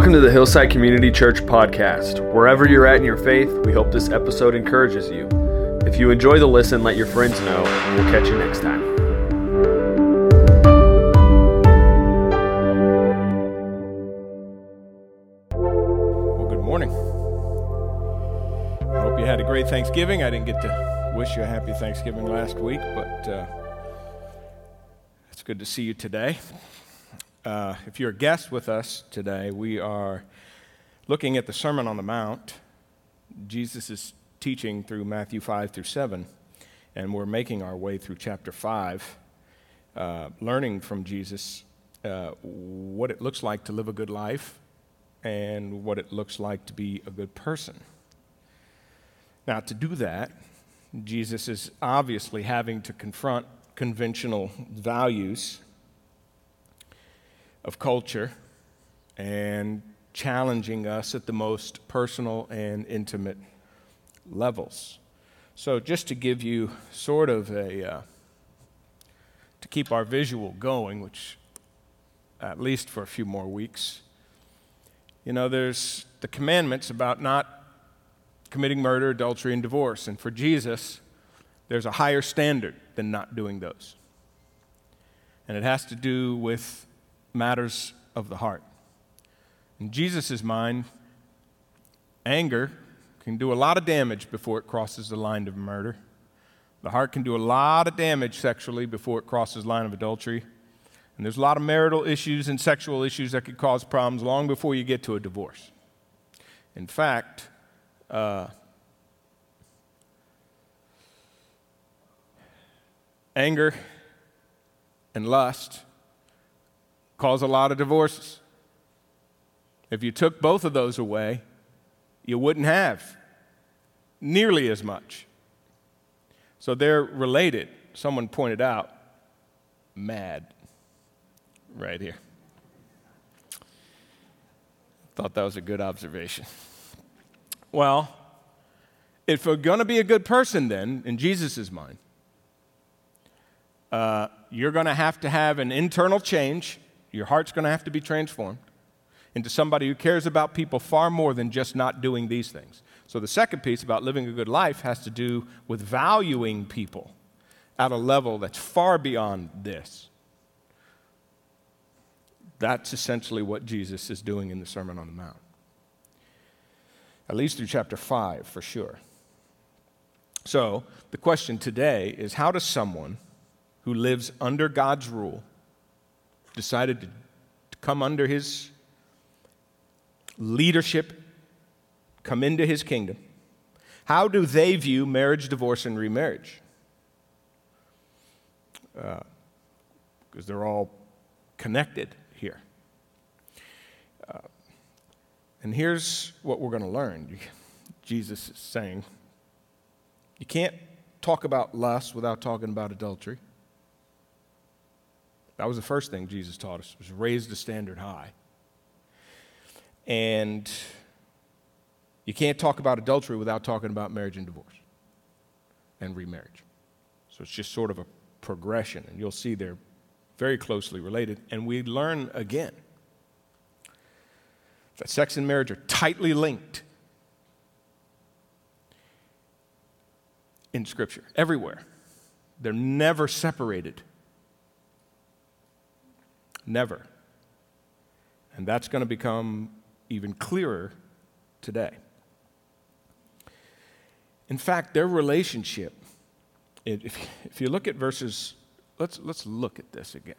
Welcome to the Hillside Community Church podcast. Wherever you're at in your faith, we hope this episode encourages you. If you enjoy the listen, let your friends know, and we'll catch you next time. Well, good morning. I hope you had a great Thanksgiving. I didn't get to wish you a happy Thanksgiving last week, but uh, it's good to see you today. Uh, if you're a guest with us today, we are looking at the Sermon on the Mount. Jesus is teaching through Matthew 5 through 7, and we're making our way through chapter 5, uh, learning from Jesus uh, what it looks like to live a good life and what it looks like to be a good person. Now, to do that, Jesus is obviously having to confront conventional values of culture and challenging us at the most personal and intimate levels. So, just to give you sort of a, uh, to keep our visual going, which at least for a few more weeks, you know, there's the commandments about not committing murder, adultery, and divorce. And for Jesus, there's a higher standard than not doing those. And it has to do with matters of the heart. In Jesus' mind, anger can do a lot of damage before it crosses the line of murder. The heart can do a lot of damage sexually before it crosses the line of adultery. And there's a lot of marital issues and sexual issues that could cause problems long before you get to a divorce. In fact, uh, anger and lust cause a lot of divorces. If you took both of those away, you wouldn't have nearly as much. So they're related. Someone pointed out, mad, right here. Thought that was a good observation. Well, if we're going to be a good person, then, in Jesus' mind, uh, you're going to have to have an internal change your heart's going to have to be transformed into somebody who cares about people far more than just not doing these things. So, the second piece about living a good life has to do with valuing people at a level that's far beyond this. That's essentially what Jesus is doing in the Sermon on the Mount. At least through chapter 5, for sure. So, the question today is how does someone who lives under God's rule decided to, come under his leadership, come into his kingdom, how do they view marriage, divorce, and remarriage? Because uh, they're all connected here. Uh, and here's what we're going to learn Jesus is saying you can't talk about lust without talking about adultery. That was the first thing Jesus taught us, was raise the standard high. And you can't talk about adultery without talking about marriage and divorce and remarriage. So it's just sort of a progression, and you'll see they're very closely related. And we learn again that sex and marriage are tightly linked in Scripture, everywhere. They're never separated. Never. And that's going to become even clearer today. In fact, their relationship, if, you look at verses, let's, let's look at this again.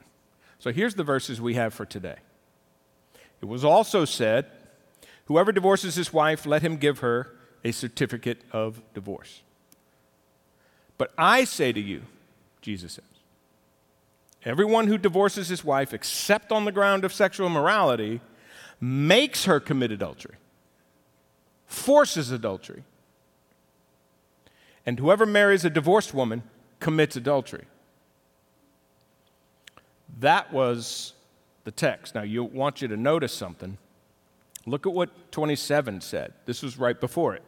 So here's the verses we have for today. It was also said, Whoever divorces his wife, let him give her a certificate of divorce. But I say to you, Jesus said, Everyone who divorces his wife, except on the ground of sexual immorality, makes her commit adultery, forces adultery. And whoever marries a divorced woman commits adultery. That was the text. Now, you want you to notice something. Look at what 27 said. This was right before it.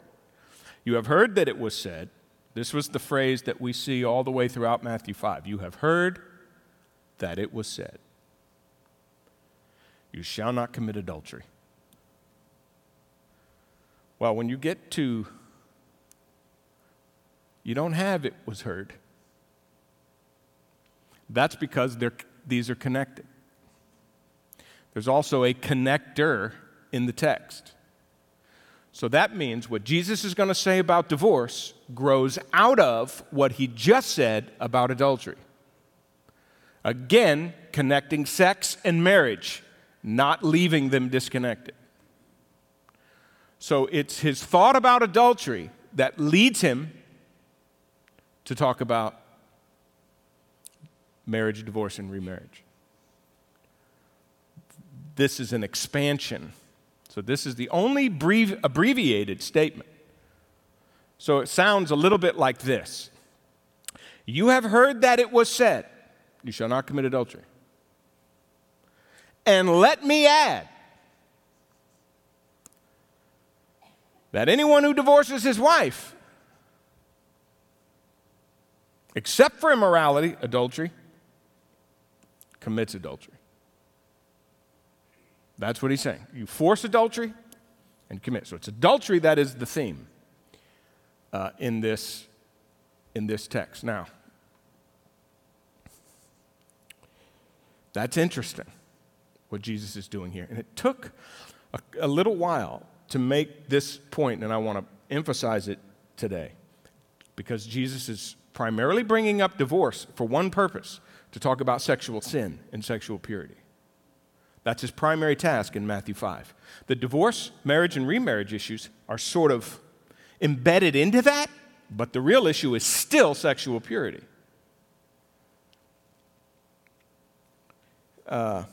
You have heard that it was said. This was the phrase that we see all the way throughout Matthew 5. You have heard that it was said, You shall not commit adultery. Well, when you get to you don't have it was heard. That's because these are connected. There's also a connector in the text. So that means what Jesus is going to say about divorce grows out of what he just said about adultery. Again, connecting sex and marriage, not leaving them disconnected. So it's his thought about adultery that leads him to talk about marriage, divorce, and remarriage. This is an expansion. So, this is the only abbreviated statement. So, it sounds a little bit like this You have heard that it was said, You shall not commit adultery. And let me add that anyone who divorces his wife except for immorality, adultery, commits adultery. That's what he's saying. You force adultery and commit. So it's adultery that is the theme uh, in, this, in this text. Now, that's interesting what Jesus is doing here. And it took a, a little while to make this point, and I want to emphasize it today because Jesus is primarily bringing up divorce for one purpose to talk about sexual sin and sexual purity. That's his primary task in Matthew 5. The divorce, marriage, and remarriage issues are sort of embedded into that, but the real issue is still sexual purity. Uh,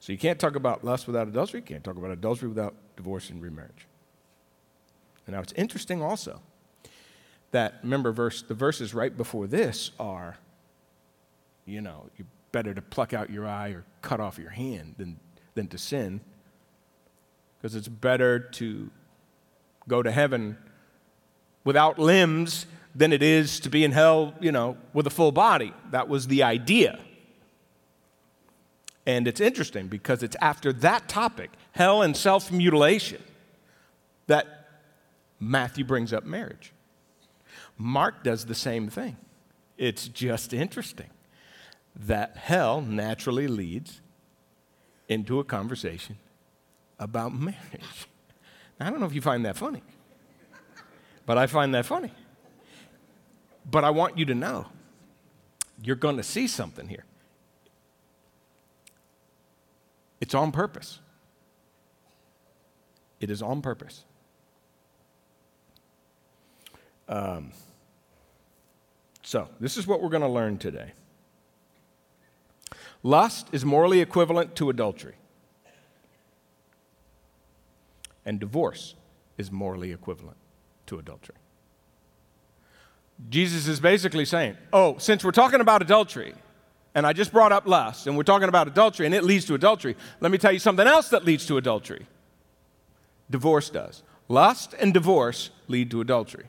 so you can't talk about lust without adultery, you can't talk about adultery without divorce and remarriage. And now it's interesting also that, remember, verse, the verses right before this are, you know, you better to pluck out your eye or cut off your hand than, than to sin. Because it's better to go to heaven without limbs than it is to be in hell, you know, with a full body. That was the idea. And it's interesting because it's after that topic, hell and self mutilation, that Matthew brings up marriage. Mark does the same thing. It's just interesting that hell naturally leads into a conversation about marriage. Now, I don't know if you find that funny, but I find that funny. But I want you to know you're going to see something here. It's on purpose. It is on purpose. Um, so, this is what we're going to learn today. Lust is morally equivalent to adultery, and divorce is morally equivalent to adultery. Jesus is basically saying, Oh, since we're talking about adultery, and I just brought up lust, and we're talking about adultery, and it leads to adultery, let me tell you something else that leads to adultery. Divorce does. Lust and divorce lead to adultery.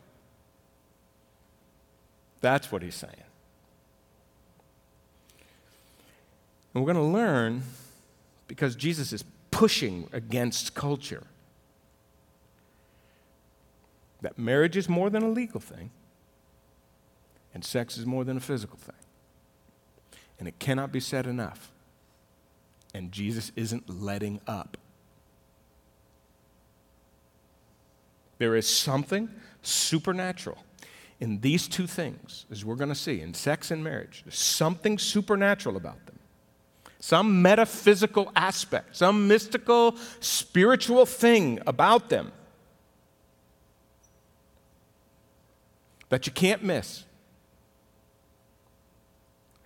That's what he's saying. And we're going to learn because Jesus is pushing against culture that marriage is more than a legal thing and sex is more than a physical thing. And it cannot be said enough. And Jesus isn't letting up. There is something supernatural in these two things, as we're going to see, in sex and marriage, there's something supernatural about them. Some metaphysical aspect, some mystical, spiritual thing about them that you can't miss.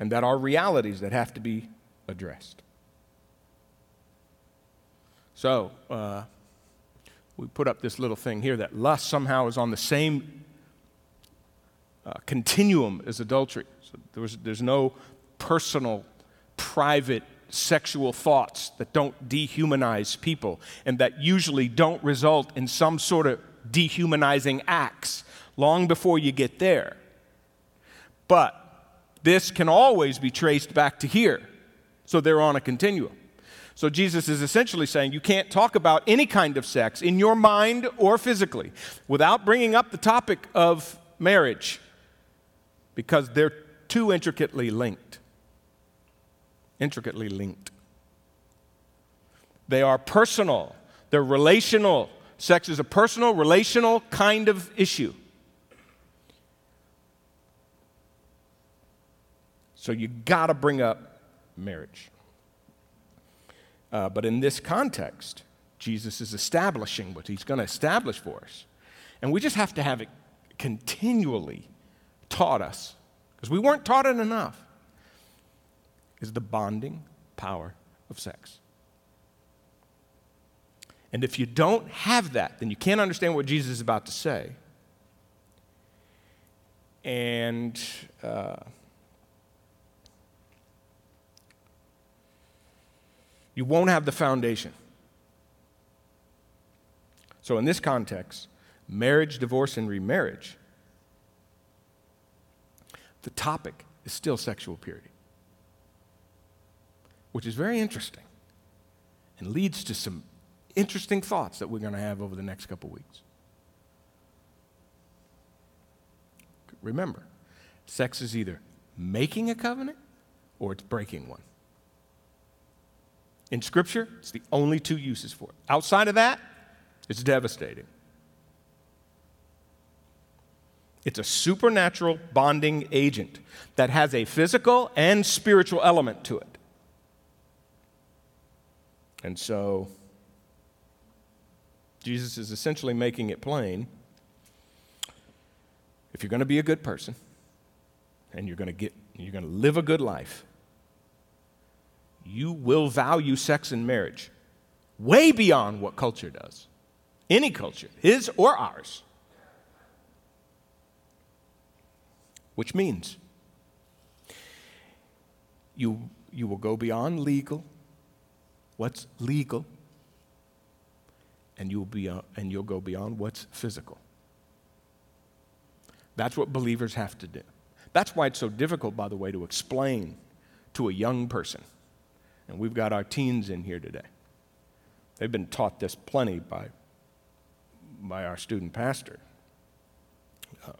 And that are realities that have to be addressed. So, uh, we put up this little thing here that lust somehow is on the same uh, continuum as adultery. So there's, there's no personal, private sexual thoughts that don't dehumanize people and that usually don't result in some sort of dehumanizing acts long before you get there. But this can always be traced back to here. So they're on a continuum. So Jesus is essentially saying you can't talk about any kind of sex in your mind or physically without bringing up the topic of marriage because they're too intricately linked. Intricately linked. They are personal, they're relational. Sex is a personal, relational kind of issue. So you got to bring up marriage. Uh, but in this context, Jesus is establishing what he's going to establish for us. And we just have to have it continually taught us, because we weren't taught it enough, is the bonding power of sex. And if you don't have that, then you can't understand what Jesus is about to say. And uh, you won't have the foundation. So, in this context, marriage, divorce, and remarriage, the topic is still sexual purity, which is very interesting and leads to some interesting thoughts that we're going to have over the next couple weeks. Remember, sex is either making a covenant or it's breaking one. In Scripture, it's the only two uses for it. Outside of that, it's devastating. It's a supernatural bonding agent that has a physical and spiritual element to it. And so, Jesus is essentially making it plain if you're going to be a good person and you're going to get you're going to live a good life you will value sex and marriage way beyond what culture does. Any culture, his or ours. Which means you, you will go beyond legal, what's legal, and you'll, be, uh, and you'll go beyond what's physical. That's what believers have to do. That's why it's so difficult, by the way, to explain to a young person and we've got our teens in here today. They've been taught this plenty by, by our student pastor. Uh,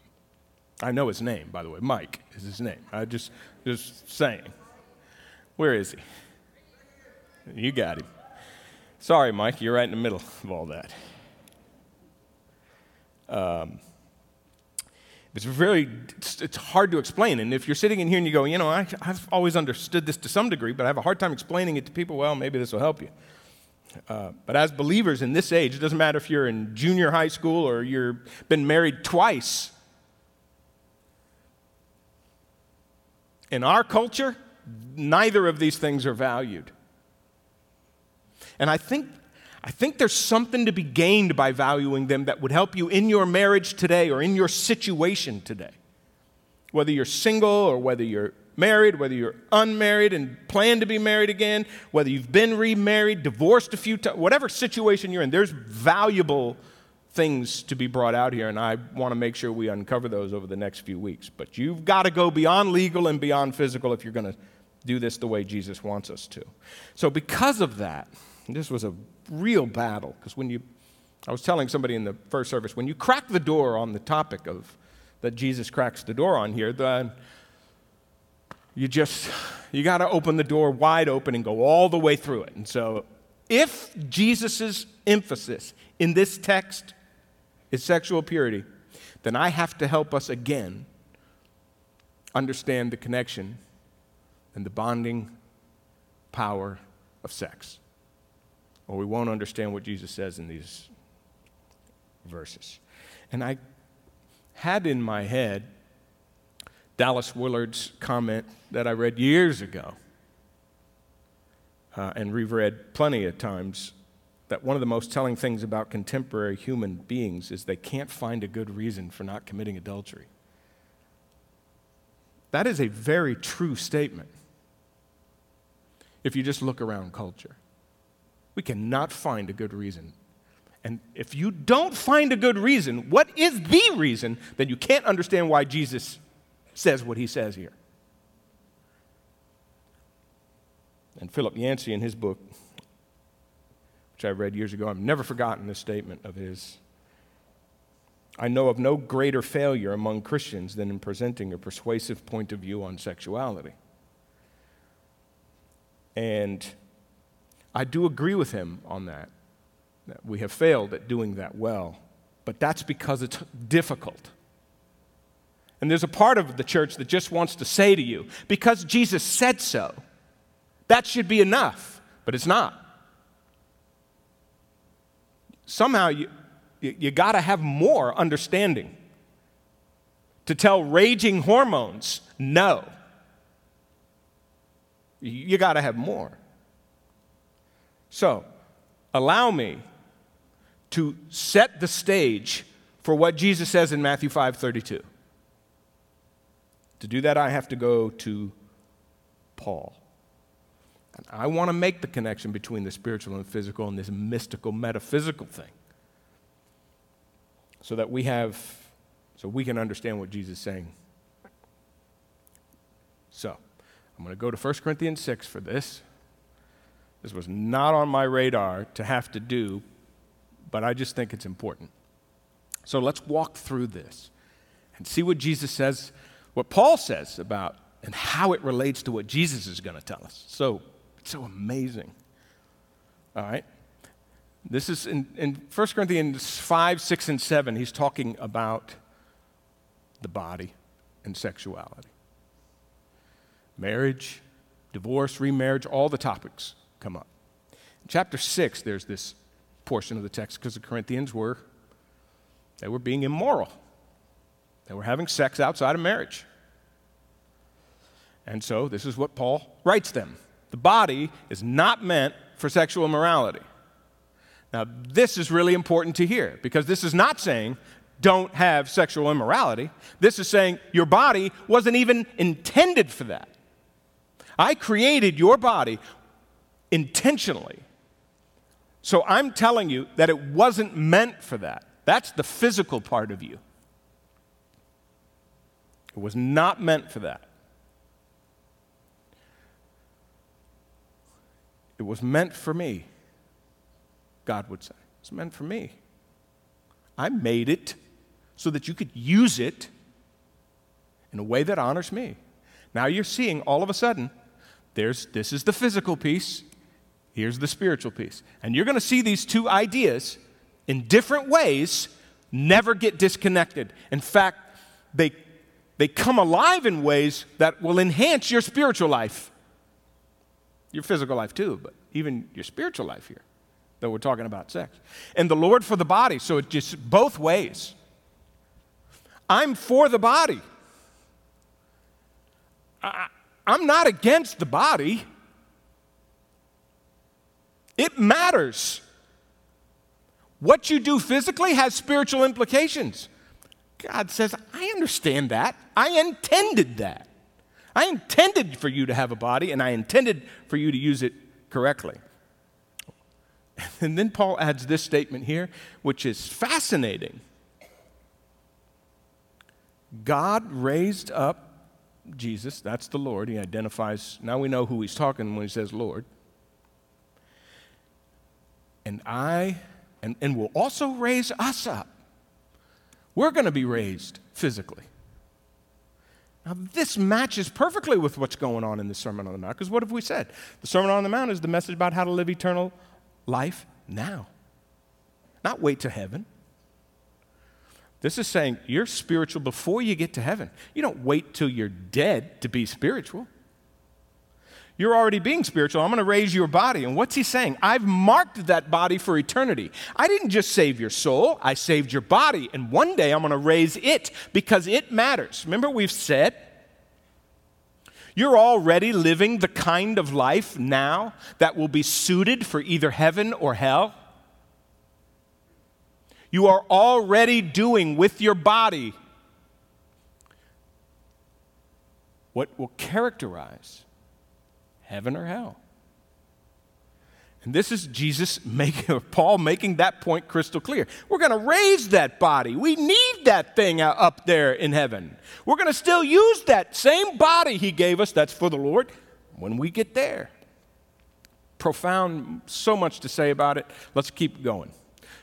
I know his name, by the way. Mike is his name. I just just saying. Where is he? You got him. Sorry, Mike, you're right in the middle of all that. Um, it's very, it's, it's, hard to explain. And if you're sitting in here and you go, you know, I, have always understood this to some degree, but I have a hard time explaining it to people, well, maybe this will help you. Uh, but as believers in this age, it doesn't matter if you're in junior high school or you've been married twice. In our culture, neither of these things are valued. And I think I think there's something to be gained by valuing them that would help you in your marriage today or in your situation today. Whether you're single or whether you're married, whether you're unmarried and plan to be married again, whether you've been remarried, divorced a few times, whatever situation you're in, there's valuable things to be brought out here, and I want to make sure we uncover those over the next few weeks. But you've got to go beyond legal and beyond physical if you're going to do this the way Jesus wants us to. So, because of that, this was a real battle because when you, I was telling somebody in the first service, when you crack the door on the topic of that Jesus cracks the door on here, then you just, you got to open the door wide open and go all the way through it. And so, if Jesus' emphasis in this text is sexual purity, then I have to help us again understand the connection and the bonding power of sex or we won't understand what Jesus says in these verses. And I had in my head Dallas Willard's comment that I read years ago uh, and reread plenty of times that one of the most telling things about contemporary human beings is they can't find a good reason for not committing adultery. That is a very true statement if you just look around culture. We cannot find a good reason. And if you don't find a good reason, what is the reason, then you can't understand why Jesus says what he says here. And Philip Yancey, in his book, which I read years ago. I've never forgotten this statement of his. I know of no greater failure among Christians than in presenting a persuasive point of view on sexuality. And I do agree with him on that, that we have failed at doing that well, but that's because it's difficult. And there's a part of the church that just wants to say to you, because Jesus said so, that should be enough, but it's not. Somehow you, you, you got to have more understanding to tell raging hormones no. You got to have more. So, allow me to set the stage for what Jesus says in Matthew 5:32. To do that I have to go to Paul. And I want to make the connection between the spiritual and physical and this mystical metaphysical thing. So that we have so we can understand what Jesus is saying. So, I'm going to go to 1 Corinthians 6 for this. This was not on my radar to have to do, but I just think it's important. So let's walk through this and see what Jesus says, what Paul says about and how it relates to what Jesus is going to tell us. So it's so amazing. All right? This is in, in 1 Corinthians 5, 6, and 7, he's talking about the body and sexuality marriage, divorce, remarriage, all the topics come up. In chapter 6, there's this portion of the text because the Corinthians were they were being immoral. They were having sex outside of marriage. And so this is what Paul writes them. The body is not meant for sexual immorality. Now, this is really important to hear because this is not saying don't have sexual immorality. This is saying your body wasn't even intended for that. I created your body intentionally. So I'm telling you that it wasn't meant for that. That's the physical part of you. It was not meant for that. It was meant for me, God would say. It's meant for me. I made it so that you could use it in a way that honors me. Now you're seeing all of a sudden there's, this is the physical piece, here's the spiritual piece. And you're going to see these two ideas in different ways never get disconnected. In fact, they, they come alive in ways that will enhance your spiritual life. Your physical life, too, but even your spiritual life here, though we're talking about sex. And the Lord for the body, so it's just both ways. I'm for the body. I, I'm not against the body. It matters. What you do physically has spiritual implications. God says, I understand that. I intended that. I intended for you to have a body, and I intended for you to use it correctly. And then Paul adds this statement here, which is fascinating God raised up Jesus, that's the Lord. He identifies, now we know who he's talking when he says Lord. And I, and, and will also raise us up. We're going to be raised physically. Now, this matches perfectly with what's going on in the Sermon on the Mount, because what have we said? The Sermon on the Mount is the message about how to live eternal life now, not wait to heaven. This is saying you're spiritual before you get to heaven. You don't wait till you're dead to be spiritual. You're already being spiritual. I'm going to raise your body. And what's he saying? I've marked that body for eternity. I didn't just save your soul, I saved your body. And one day I'm going to raise it because it matters. Remember, we've said you're already living the kind of life now that will be suited for either heaven or hell you are already doing with your body what will characterize heaven or hell. And this is Jesus making, Paul making that point crystal clear. We're going to raise that body. We need that thing up there in heaven. We're going to still use that same body he gave us, that's for the Lord, when we get there. profound, so much to say about it. Let's keep going.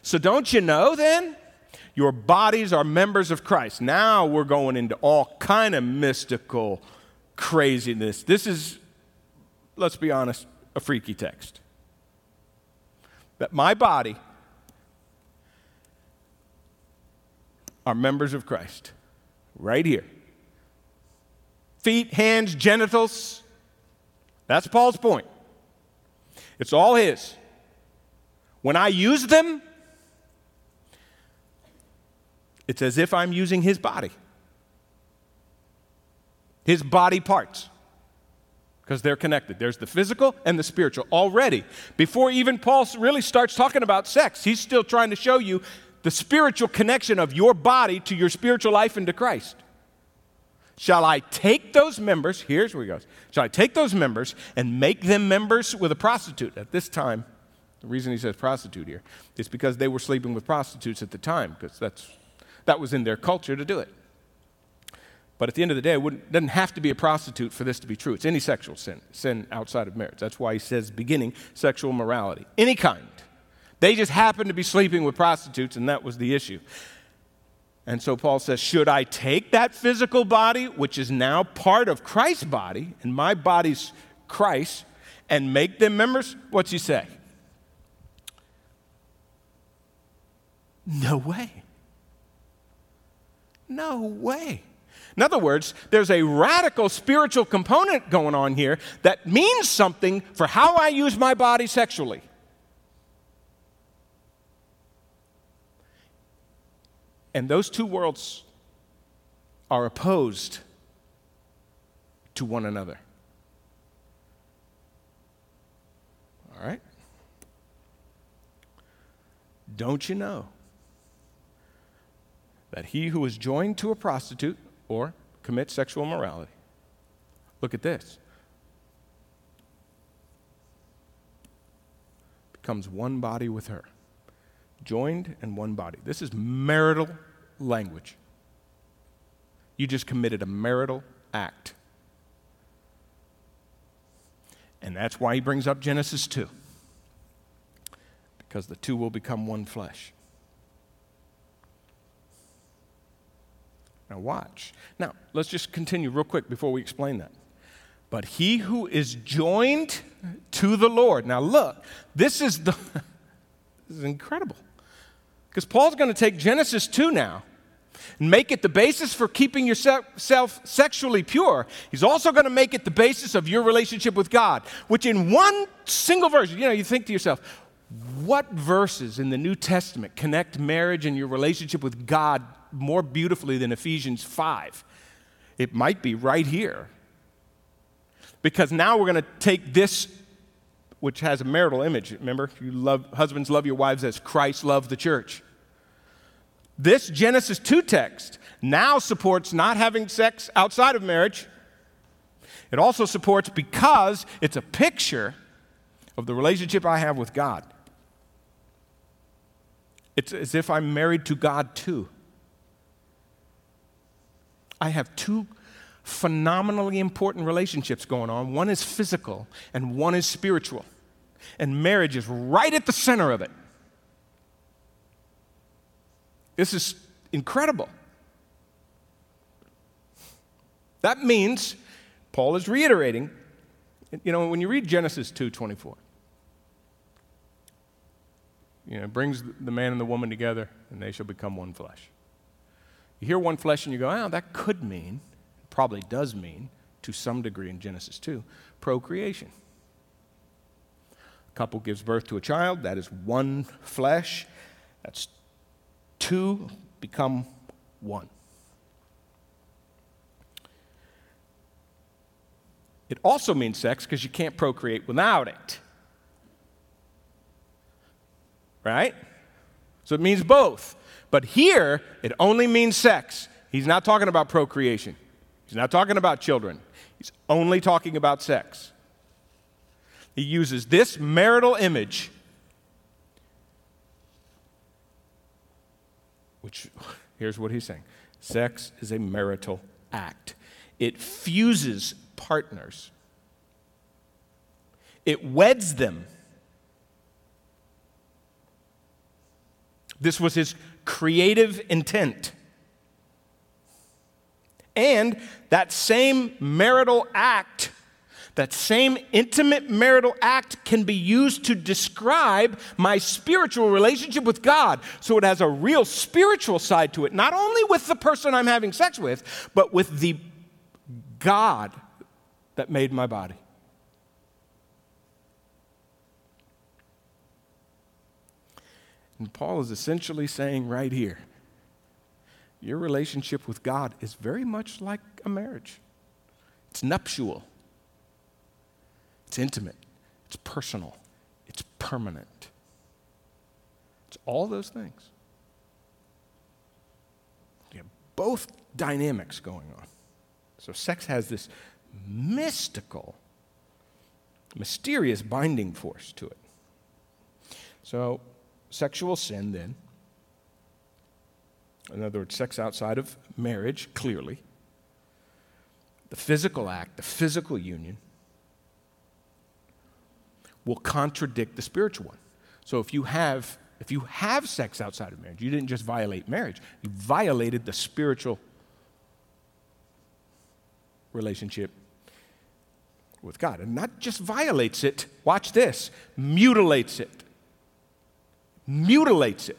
So, don't you know then? Your bodies are members of Christ. Now we're going into all kind of mystical craziness. This is, let's be honest, a freaky text. That my body are members of Christ. Right here. Feet, hands, genitals. That's Paul's point. It's all his. When I use them, it's as if I'm using his body, his body parts, because they're connected. There's the physical and the spiritual already. Before even Paul really starts talking about sex, he's still trying to show you the spiritual connection of your body to your spiritual life into Christ. Shall I take those members? Here's where he goes. Shall I take those members and make them members with a prostitute? At this time, the reason he says prostitute here is because they were sleeping with prostitutes at the time, because that's, that was in their culture to do it. But at the end of the day, it doesn't have to be a prostitute for this to be true. It's any sexual sin, sin outside of marriage. That's why he says beginning sexual morality, any kind. They just happened to be sleeping with prostitutes, and that was the issue. And so Paul says, Should I take that physical body, which is now part of Christ's body, and my body's Christ, and make them members? What's he say? No way. No way. In other words, there's a radical spiritual component going on here that means something for how I use my body sexually. And those two worlds are opposed to one another. All right? Don't you know that he who is joined to a prostitute or commit sexual immorality, look at this, becomes one body with her? joined in one body. This is marital language. You just committed a marital act. And that's why he brings up Genesis 2. Because the two will become one flesh. Now, watch. Now, let's just continue real quick before we explain that. But he who is joined to the Lord. Now, look, this is the. this is incredible. Because Paul's going to take Genesis 2 now and make it the basis for keeping yourself sexually pure. He's also going to make it the basis of your relationship with God, which in one single verse, you know, you think to yourself, what verses in the New Testament connect marriage and your relationship with God more beautifully than Ephesians 5? It might be right here. Because now we're going to take this which has a marital image. Remember, you love husbands love your wives as Christ loved the church. This Genesis 2 text now supports not having sex outside of marriage. It also supports because it's a picture of the relationship I have with God. It's as if I'm married to God too. I have two phenomenally important relationships going on. One is physical and one is spiritual. And marriage is right at the center of it. This is incredible. That means Paul is reiterating, you know, when you read Genesis 2:24, you know, it brings the man and the woman together and they shall become one flesh. You hear one flesh and you go, oh, that could mean probably does mean, to some degree in Genesis 2, procreation. A couple gives birth to a child, that is one flesh. That's two become one. It also means sex because you can't procreate without it. Right? So it means both. But here, it only means sex. He's not talking about procreation. He's not talking about children, he's only talking about sex. He uses this marital image, which here's what he's saying sex is a marital act, it fuses partners. it weds them. This was his creative intent. And that same marital act, that same intimate marital act can be used to describe my spiritual relationship with God. So it has a real spiritual side to it, not only with the person I'm having sex with, but with the God that made my body. And Paul is essentially saying right here your relationship with God is very much like a marriage. It's nuptial, it's intimate, it's personal, it's permanent. It's all those things. You have both dynamics going on. So, sex has this mystical, mysterious binding force to it. So, sexual sin, then, in other words, sex outside of marriage, clearly, the physical act, the physical union, will contradict the spiritual one. So if you have if you have sex outside of marriage, you didn't just violate marriage, you violated the spiritual relationship with God. And not just violates it, watch this, mutilates it mutilates it.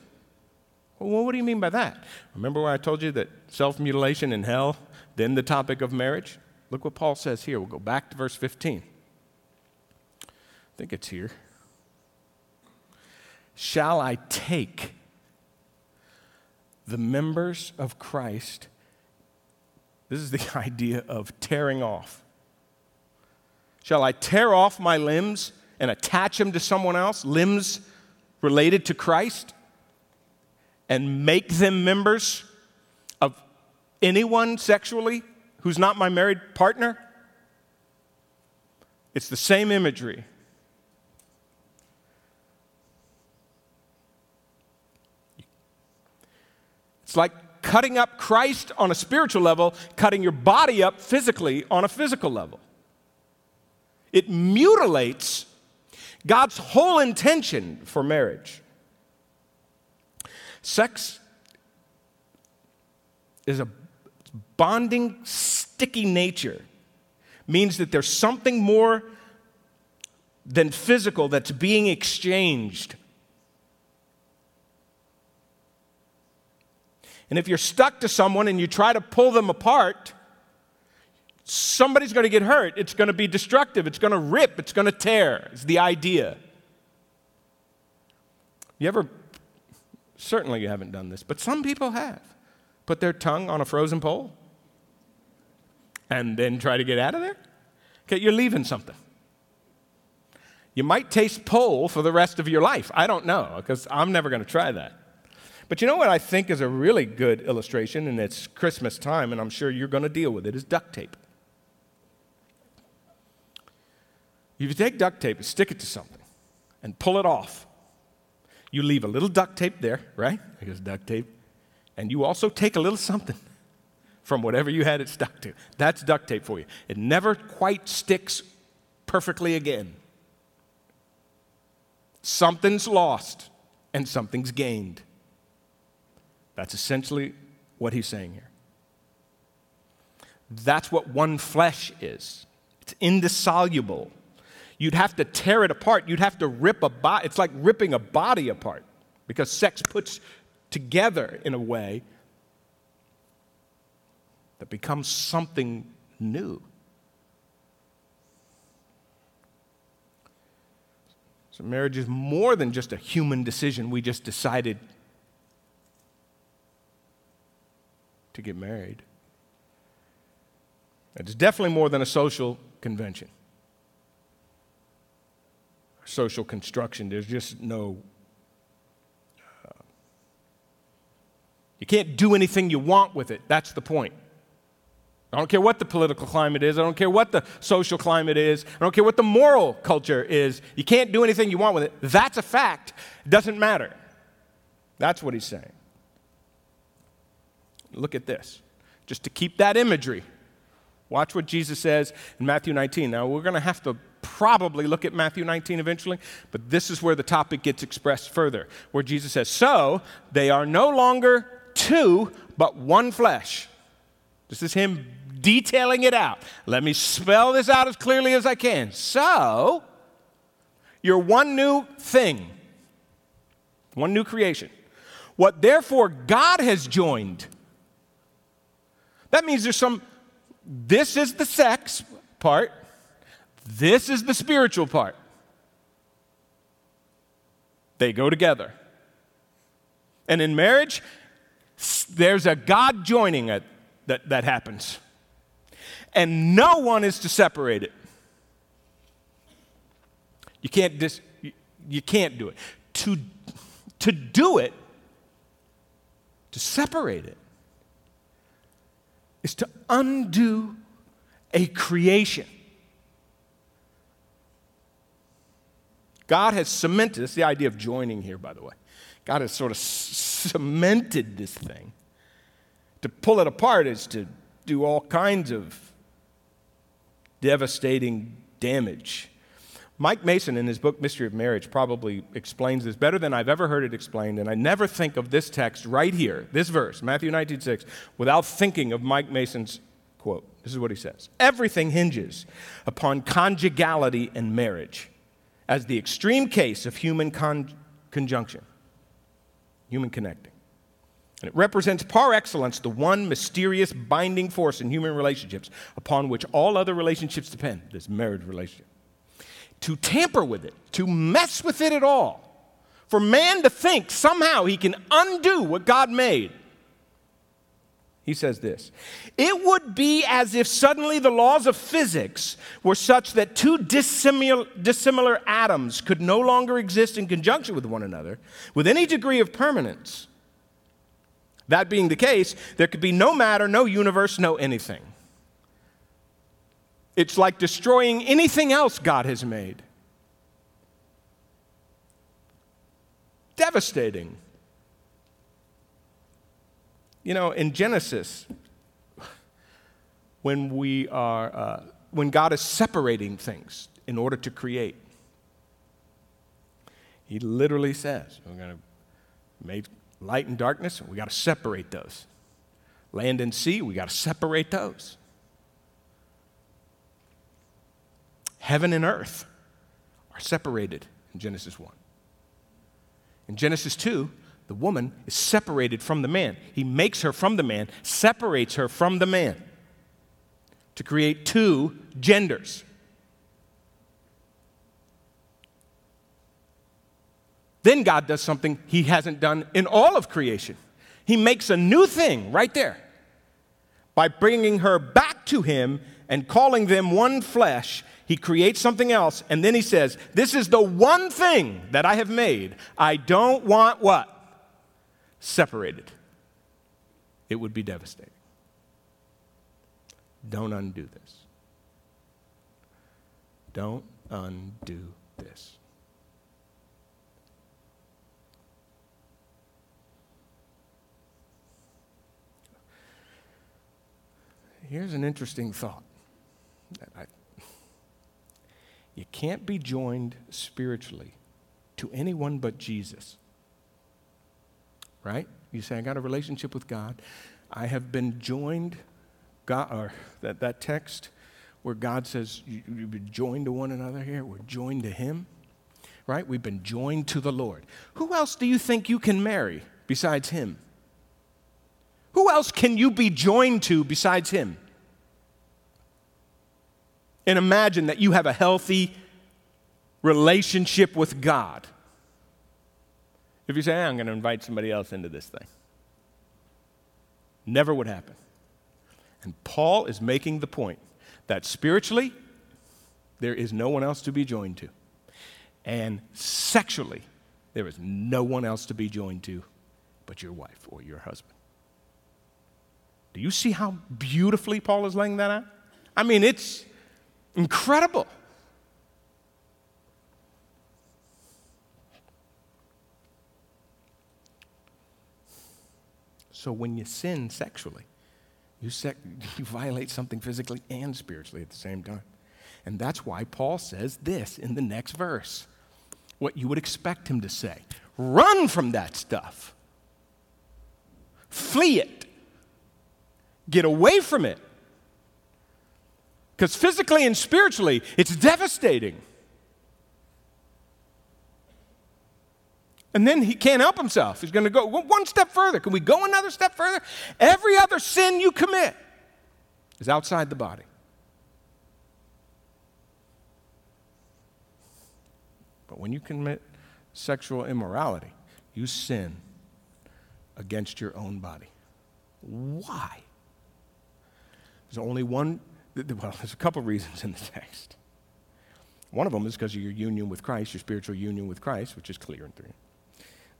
Well, what do you mean by that? Remember when I told you that self mutilation in hell, then the topic of marriage? Look what Paul says here. We'll go back to verse 15. I think it's here. Shall I take the members of Christ? This is the idea of tearing off. Shall I tear off my limbs and attach them to someone else? Limbs related to Christ and make them members of anyone sexually who's not my married partner? It's the same imagery. It's like cutting up Christ on a spiritual level, cutting your body up physically on a physical level. It mutilates God's whole intention for marriage. Sex is a bonding, sticky nature, means that there's something more than physical that's being exchanged. And if you're stuck to someone and you try to pull them apart, somebody's going to get hurt. It's going to be destructive. It's going to rip. It's going to tear. It's the idea. You ever, certainly you haven't done this, but some people have put their tongue on a frozen pole and then try to get out of there? Okay, you're leaving something. You might taste pole for the rest of your life. I don't know, because I'm never going to try that. But you know what I think is a really good illustration, and it's Christmas time, and I'm sure you're going to deal with it, is duct tape. If you take duct tape and stick it to something and pull it off, you leave a little duct tape there, right? Because duct tape. And you also take a little something from whatever you had it stuck to. That's duct tape for you. It never quite sticks perfectly again. Something's lost and something's gained. That's essentially what he's saying here. That's what one flesh is. It's indissoluble. You'd have to tear it apart. You'd have to rip a body. It's like ripping a body apart because sex puts together in a way that becomes something new. So, marriage is more than just a human decision. We just decided to get married. It's definitely more than a social convention social construction. There's just no. Uh, you can't do anything you want with it. That's the point. I don't care what the political climate is. I don't care what the social climate is. I don't care what the moral culture is. You can't do anything you want with it. That's a fact. It doesn't matter. That's what he's saying. Look at this. Just to keep that imagery, watch what Jesus says in Matthew 19. Now, we're going to have to probably look at Matthew 19 eventually, but this is where the topic gets expressed further, where Jesus says, So they are no longer two, but one flesh. This is him detailing it out. Let me spell this out as clearly as I can. So, you're one new thing, one new creation. What therefore God has joined, that means there's some, this is the sex part, this is the spiritual part. They go together. And in marriage, there's a God joining it that, that happens. And no one is to separate it. You can't, dis, you, you can't do it. To, to do it, to separate it, is to undo a creation. God has cemented, this is the idea of joining here, by the way. God has sort of cemented this thing. To pull it apart is to do all kinds of devastating damage. Mike Mason, in his book Mystery of Marriage, probably explains this better than I've ever heard it explained, and I never think of this text right here, this verse, Matthew 19 6, without thinking of Mike Mason's quote. This is what he says Everything hinges upon conjugality and marriage as the extreme case of human con- conjunction, human connecting. And it represents par excellence the one mysterious binding force in human relationships upon which all other relationships depend this marriage relationship. To tamper with it, to mess with it at all, for man to think somehow he can undo what God made, he says this It would be as if suddenly the laws of physics were such that two dissimilar, dissimilar atoms could no longer exist in conjunction with one another with any degree of permanence. That being the case, there could be no matter, no universe, no anything. It's like destroying anything else God has made. Devastating. You know, in Genesis, when we are, uh, when God is separating things in order to create, He literally says, "We're going to make light and darkness. We got to separate those. Land and sea. We got to separate those. Heaven and earth are separated in Genesis 1. In Genesis 2, the woman is separated from the man. He makes her from the man, separates her from the man to create two genders. Then God does something he hasn't done in all of creation. He makes a new thing right there by bringing her back to him and calling them one flesh. He creates something else, and then he says, This is the one thing that I have made. I don't want what? Separated, it would be devastating. Don't undo this. Don't undo this. Here's an interesting thought. I, you can't be joined spiritually to anyone but Jesus right? You say, I got a relationship with God. I have been joined, God, or that, that text where God says, you, You've been joined to one another here. We're joined to Him, right? We've been joined to the Lord. Who else do you think you can marry besides Him? Who else can you be joined to besides Him? And imagine that you have a healthy relationship with God. If you say, hey, I'm going to invite somebody else into this thing, never would happen. And Paul is making the point that spiritually, there is no one else to be joined to. And sexually, there is no one else to be joined to but your wife or your husband. Do you see how beautifully Paul is laying that out? I mean, it's incredible. So when you sin sexually, you, sec- you violate something physically and spiritually at the same time. And that's why Paul says this in the next verse what you would expect him to say run from that stuff, flee it, get away from it. Because physically and spiritually, it's devastating. And then he can't help himself. He's going to go one step further. Can we go another step further? Every other sin you commit is outside the body. But when you commit sexual immorality, you sin against your own body. Why? There's only one, well, there's a couple reasons in the text. One of them is because of your union with Christ, your spiritual union with Christ, which is clear in 3.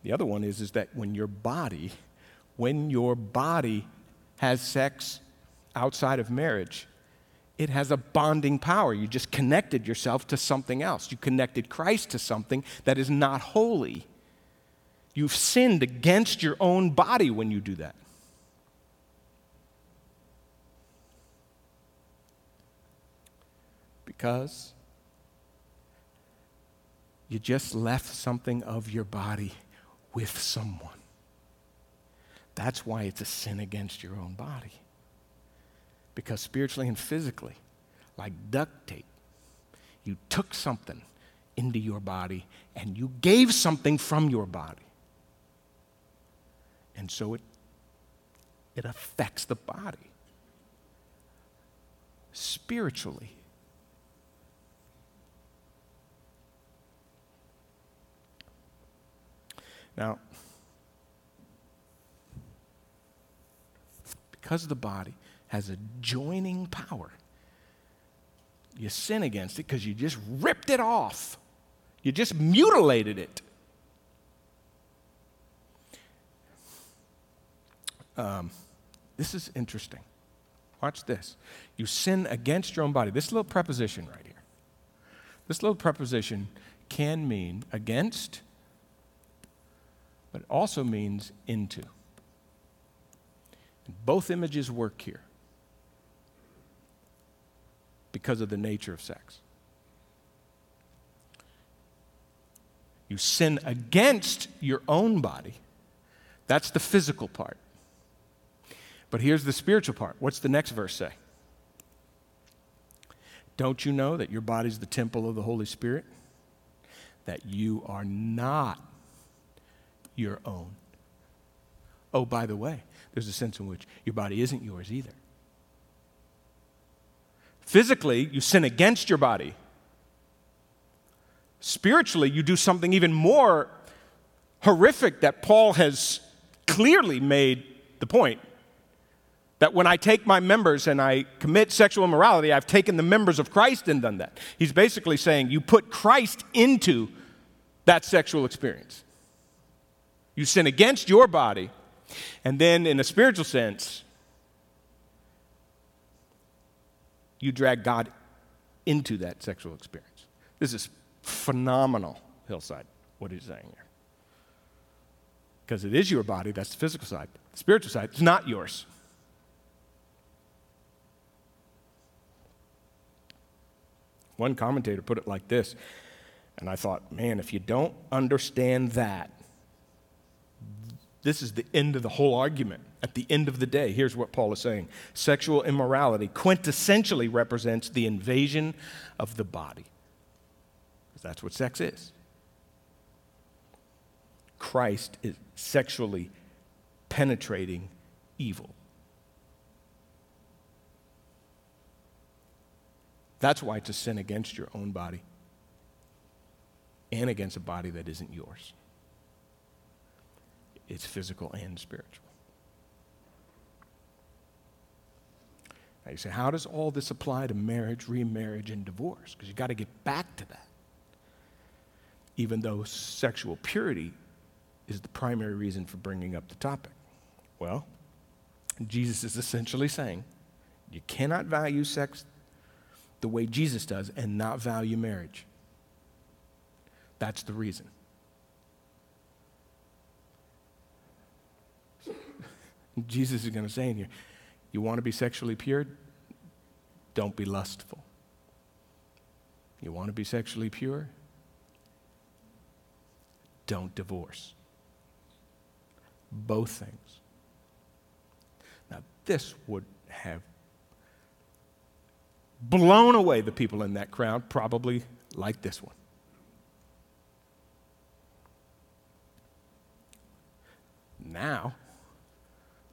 The other one is, is that when your body, when your body has sex outside of marriage, it has a bonding power. You just connected yourself to something else. You connected Christ to something that is not holy. You've sinned against your own body when you do that. Because you just left something of your body with someone. That's why it's a sin against your own body. Because spiritually and physically, like duct tape, you took something into your body and you gave something from your body. And so it, it affects the body spiritually. Now, because the body has a joining power, you sin against it because you just ripped it off. You just mutilated it. Um, this is interesting. Watch this. You sin against your own body. This little preposition right here. This little preposition can mean against but it also means into. Both images work here because of the nature of sex. You sin against your own body. That's the physical part. But here's the spiritual part. What's the next verse say? Don't you know that your body's the temple of the Holy Spirit? That you are not your own. Oh, by the way, there's a sense in which your body isn't yours either. Physically, you sin against your body. Spiritually, you do something even more horrific that Paul has clearly made the point that when I take my members and I commit sexual immorality, I've taken the members of Christ and done that. He's basically saying you put Christ into that sexual experience. You sin against your body. And then, in a spiritual sense, you drag God into that sexual experience. This is phenomenal, Hillside, what he's saying here. Because it is your body, that's the physical side. The spiritual side, it's not yours. One commentator put it like this, and I thought, man, if you don't understand that, this is the end of the whole argument. At the end of the day, here's what Paul is saying sexual immorality quintessentially represents the invasion of the body. Because that's what sex is. Christ is sexually penetrating evil. That's why it's a sin against your own body and against a body that isn't yours it's physical and spiritual. Now you say, how does all this apply to marriage, remarriage, and divorce? Because you've got to get back to that. Even though sexual purity is the primary reason for bringing up the topic. Well, Jesus is essentially saying you cannot value sex the way Jesus does and not value marriage. That's the reason. Jesus is going to say in here, you want to be sexually pure? Don't be lustful. You want to be sexually pure? Don't divorce. Both things. Now, this would have blown away the people in that crowd, probably like this one. Now,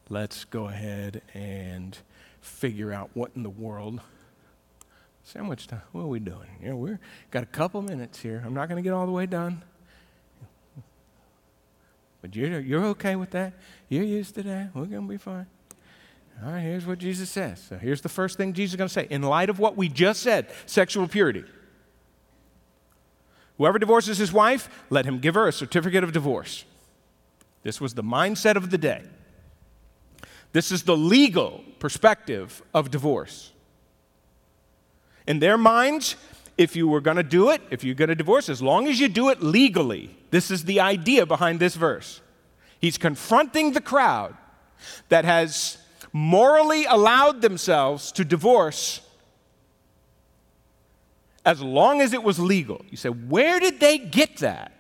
let's go ahead and figure out what in the world. Sandwich time. What are we doing? Yeah, we've got a couple minutes here. I'm not going to get all the way done. But you're, you're okay with that? You're used to that? We're going to be fine. All right, here's what Jesus says. So here's the first thing Jesus is going to say. In light of what we just said, sexual purity. Whoever divorces his wife, let him give her a certificate of divorce. This was the mindset of the day. This is the legal perspective of divorce. In their minds, if you were going to do it, if you're going to divorce, as long as you do it legally, this is the idea behind this verse. He's confronting the crowd that has morally allowed themselves to divorce as long as it was legal. You say, where did they get that?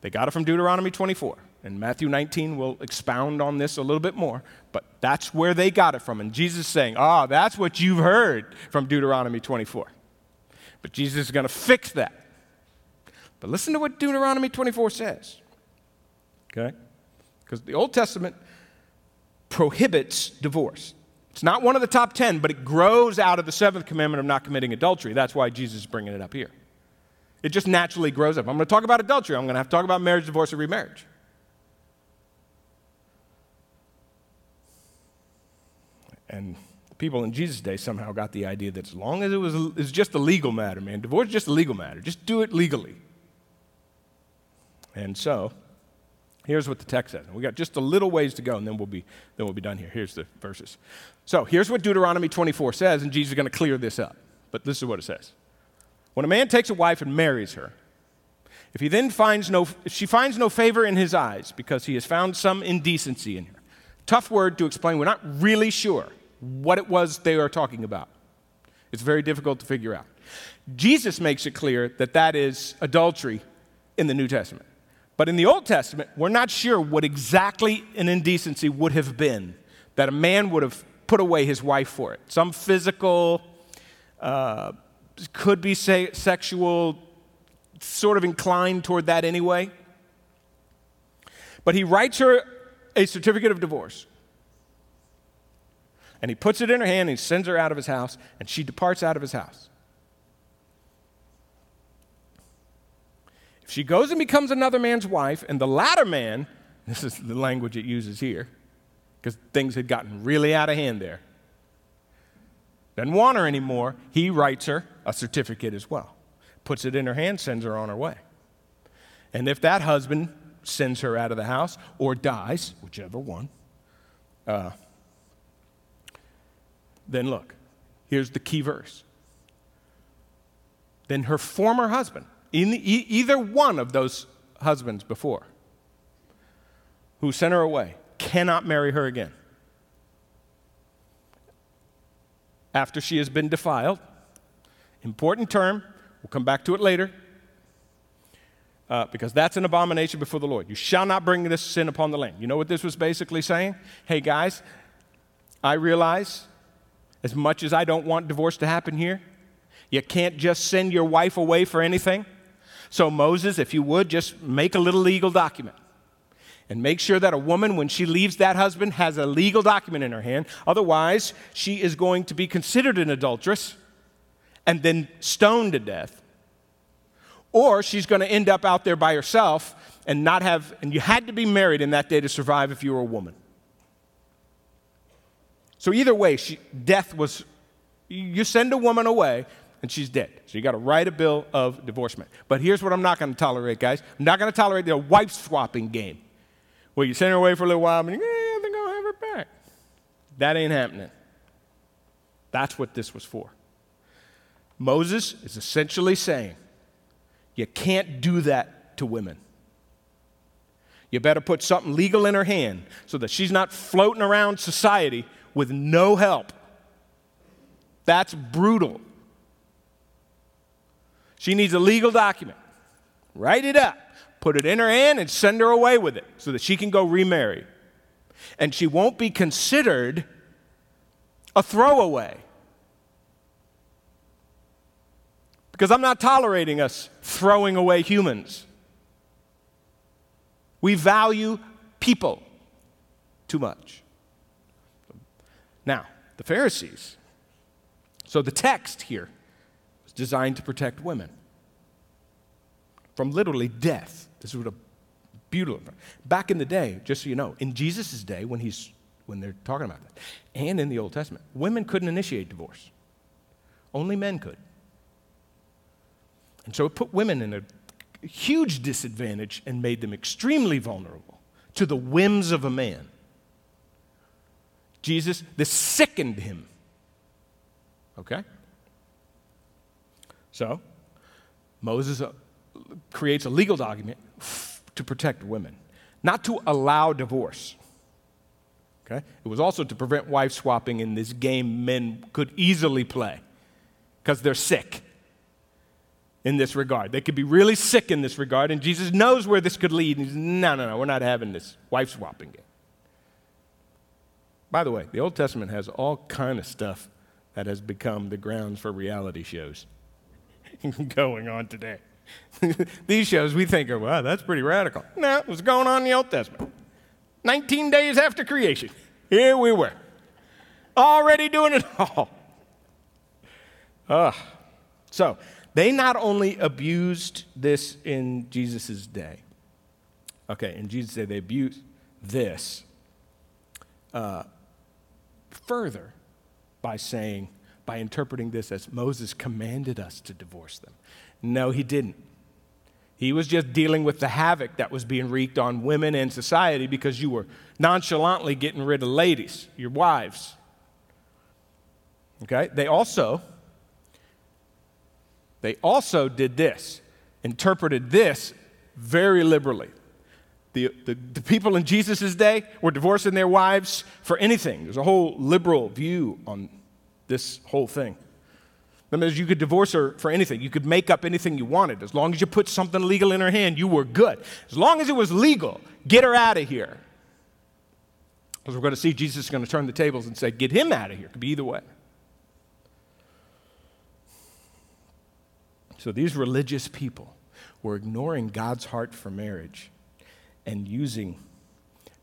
They got it from Deuteronomy 24. And Matthew 19 will expound on this a little bit more, but that's where they got it from. And Jesus is saying, ah, oh, that's what you've heard from Deuteronomy 24. But Jesus is going to fix that. But listen to what Deuteronomy 24 says. Okay? Because the Old Testament prohibits divorce. It's not one of the top 10, but it grows out of the seventh commandment of not committing adultery. That's why Jesus is bringing it up here. It just naturally grows up. I'm going to talk about adultery. I'm going to have to talk about marriage, divorce, and remarriage. And people in Jesus' day somehow got the idea that as long as it was it's just a legal matter, man, divorce is just a legal matter. Just do it legally. And so, Here's what the text says. We got just a little ways to go, and then we'll be then we'll be done here. Here's the verses. So here's what Deuteronomy 24 says, and Jesus is going to clear this up. But this is what it says: When a man takes a wife and marries her, if he then finds no, she finds no favor in his eyes because he has found some indecency in her, tough word to explain. We're not really sure what it was they are talking about. It's very difficult to figure out. Jesus makes it clear that that is adultery in the New Testament. But in the Old Testament, we're not sure what exactly an indecency would have been that a man would have put away his wife for it. Some physical, uh, could be say, sexual, sort of inclined toward that anyway. But he writes her a certificate of divorce. And he puts it in her hand, and he sends her out of his house, and she departs out of his house. If she goes and becomes another man's wife, and the latter man, this is the language it uses here, because things had gotten really out of hand there, doesn't want her anymore, he writes her a certificate as well, puts it in her hand, sends her on her way. And if that husband sends her out of the house or dies, whichever one, uh, then look, here's the key verse. Then her former husband, in e- either one of those husbands before who sent her away cannot marry her again. After she has been defiled, important term, we'll come back to it later. Uh, because that's an abomination before the Lord. You shall not bring this sin upon the land. You know what this was basically saying? Hey, guys, I realize as much as I don't want divorce to happen here, you can't just send your wife away for anything. So, Moses, if you would, just make a little legal document and make sure that a woman, when she leaves that husband, has a legal document in her hand. Otherwise, she is going to be considered an adulteress and then stoned to death. Or she's going to end up out there by herself and not have, and you had to be married in that day to survive if you were a woman. So, either way, she, death was, you send a woman away, and she's dead. So you got to write a bill of divorcement. But here's what I'm not going to tolerate, guys. I'm not going to tolerate the wife swapping game where you send her away for a little while and you, yeah, I think I'll have her back. That ain't happening. That's what this was for. Moses is essentially saying, you can't do that to women. You better put something legal in her hand so that she's not floating around society with no help. That's brutal. She needs a legal document. Write it up, put it in her hand, and send her away with it so that she can go remarry. And she won't be considered a throwaway. Because I'm not tolerating us throwing away humans. We value people too much. Now, the Pharisees. So the text here was designed to protect women from literally death. This is what a beautiful. Back in the day, just so you know, in Jesus' day, when he's when they're talking about that, and in the Old Testament, women couldn't initiate divorce. Only men could. And so it put women in a huge disadvantage and made them extremely vulnerable to the whims of a man. Jesus, this sickened him. Okay? So, Moses uh, creates a legal document to protect women, not to allow divorce. Okay? It was also to prevent wife swapping in this game men could easily play because they're sick in this regard. They could be really sick in this regard, and Jesus knows where this could lead. And he's, no, no, no, we're not having this wife swapping game. By the way, the Old Testament has all kind of stuff that has become the grounds for reality shows going on today. These shows we think are, well, that's pretty radical. No, it was going on in the Old Testament. 19 days after creation, here we were, already doing it all. Uh, so, they not only abused this in Jesus' day, okay, in Jesus' day, they abused this uh, further by saying, by interpreting this as Moses commanded us to divorce them. No, he didn't. He was just dealing with the havoc that was being wreaked on women and society because you were nonchalantly getting rid of ladies, your wives. Okay? They also they also did this, interpreted this very liberally. The, the, the, people in Jesus' day were divorcing their wives for anything. There's a whole liberal view on this whole thing. That means you could divorce her for anything. You could make up anything you wanted. As long as you put something legal in her hand, you were good. As long as it was legal, get her out of here. Because we're going to see Jesus is going to turn the tables and say, get him out of here. It could be either way. So these religious people were ignoring God's heart for marriage and using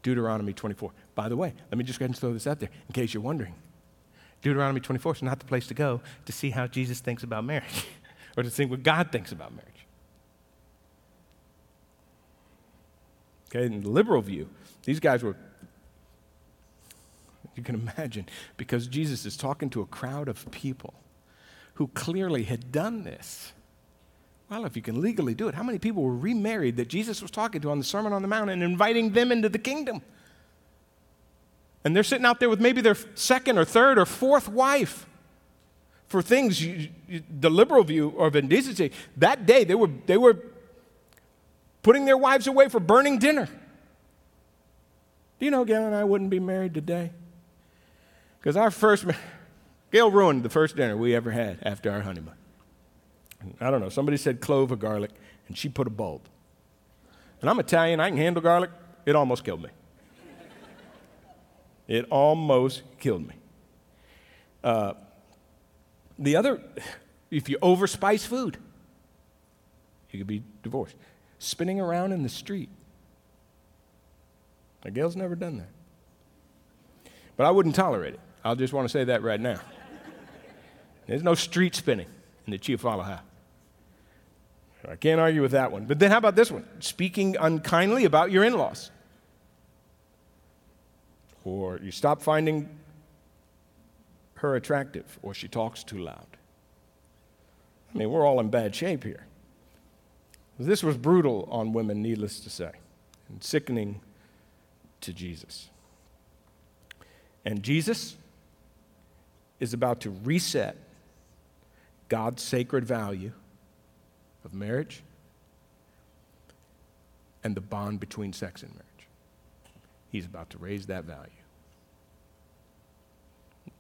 Deuteronomy 24. By the way, let me just go ahead and throw this out there in case you're wondering. Deuteronomy 24 is not the place to go to see how Jesus thinks about marriage or to think what God thinks about marriage. Okay, in the liberal view, these guys were, you can imagine, because Jesus is talking to a crowd of people who clearly had done this. Well, if you can legally do it, how many people were remarried that Jesus was talking to on the Sermon on the Mount and inviting them into the kingdom? And they're sitting out there with maybe their second or third or fourth wife for things, you, you, the liberal view of indecency. That day, they were, they were putting their wives away for burning dinner. Do you know Gail and I wouldn't be married today? Because our first, Gail ruined the first dinner we ever had after our honeymoon. I don't know, somebody said clove or garlic, and she put a bulb. And I'm Italian, I can handle garlic. It almost killed me. It almost killed me. Uh, the other, if you overspice food, you could be divorced. Spinning around in the street. Now, Gail's never done that. But I wouldn't tolerate it. I'll just want to say that right now. There's no street spinning in the Chiofalo I can't argue with that one. But then how about this one? Speaking unkindly about your in laws. Or you stop finding her attractive, or she talks too loud. I mean, we're all in bad shape here. This was brutal on women, needless to say, and sickening to Jesus. And Jesus is about to reset God's sacred value of marriage and the bond between sex and marriage. He's about to raise that value.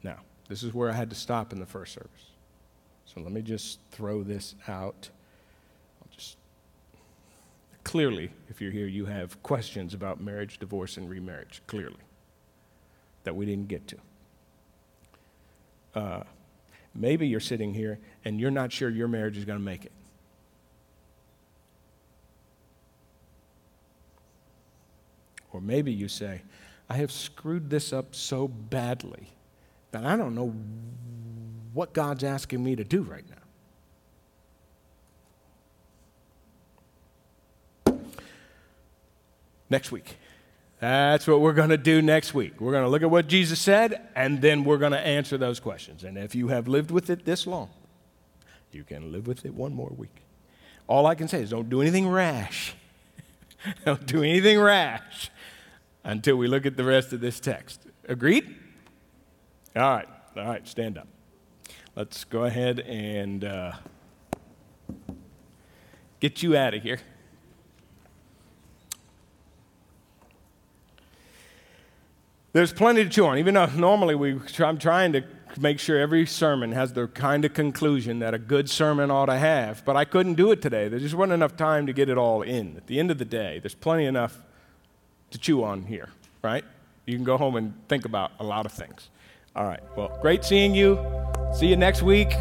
Now, this is where I had to stop in the first service. So let me just throw this out I'll just clearly, if you're here, you have questions about marriage, divorce, and remarriage, clearly, that we didn't get to. Uh, maybe you're sitting here and you're not sure your marriage is going to make it. Or maybe you say, I have screwed this up so badly that I don't know what God's asking me to do right now. Next week. That's what we're going to do next week. We're going to look at what Jesus said, and then we're going to answer those questions. And if you have lived with it this long, you can live with it one more week. All I can say is don't do anything rash. don't do anything rash until we look at the rest of this text. Agreed? All right. All right. Stand up. Let's go ahead and uh, get you out of here. There's plenty to chew on, even though normally we, I'm trying to make sure every sermon has the kind of conclusion that a good sermon ought to have. But I couldn't do it today. There just wasn't enough time to get it all in. At the end of the day, there's plenty enough to chew on here, right? You can go home and think about a lot of things. All right. Well, great seeing you. See you next week.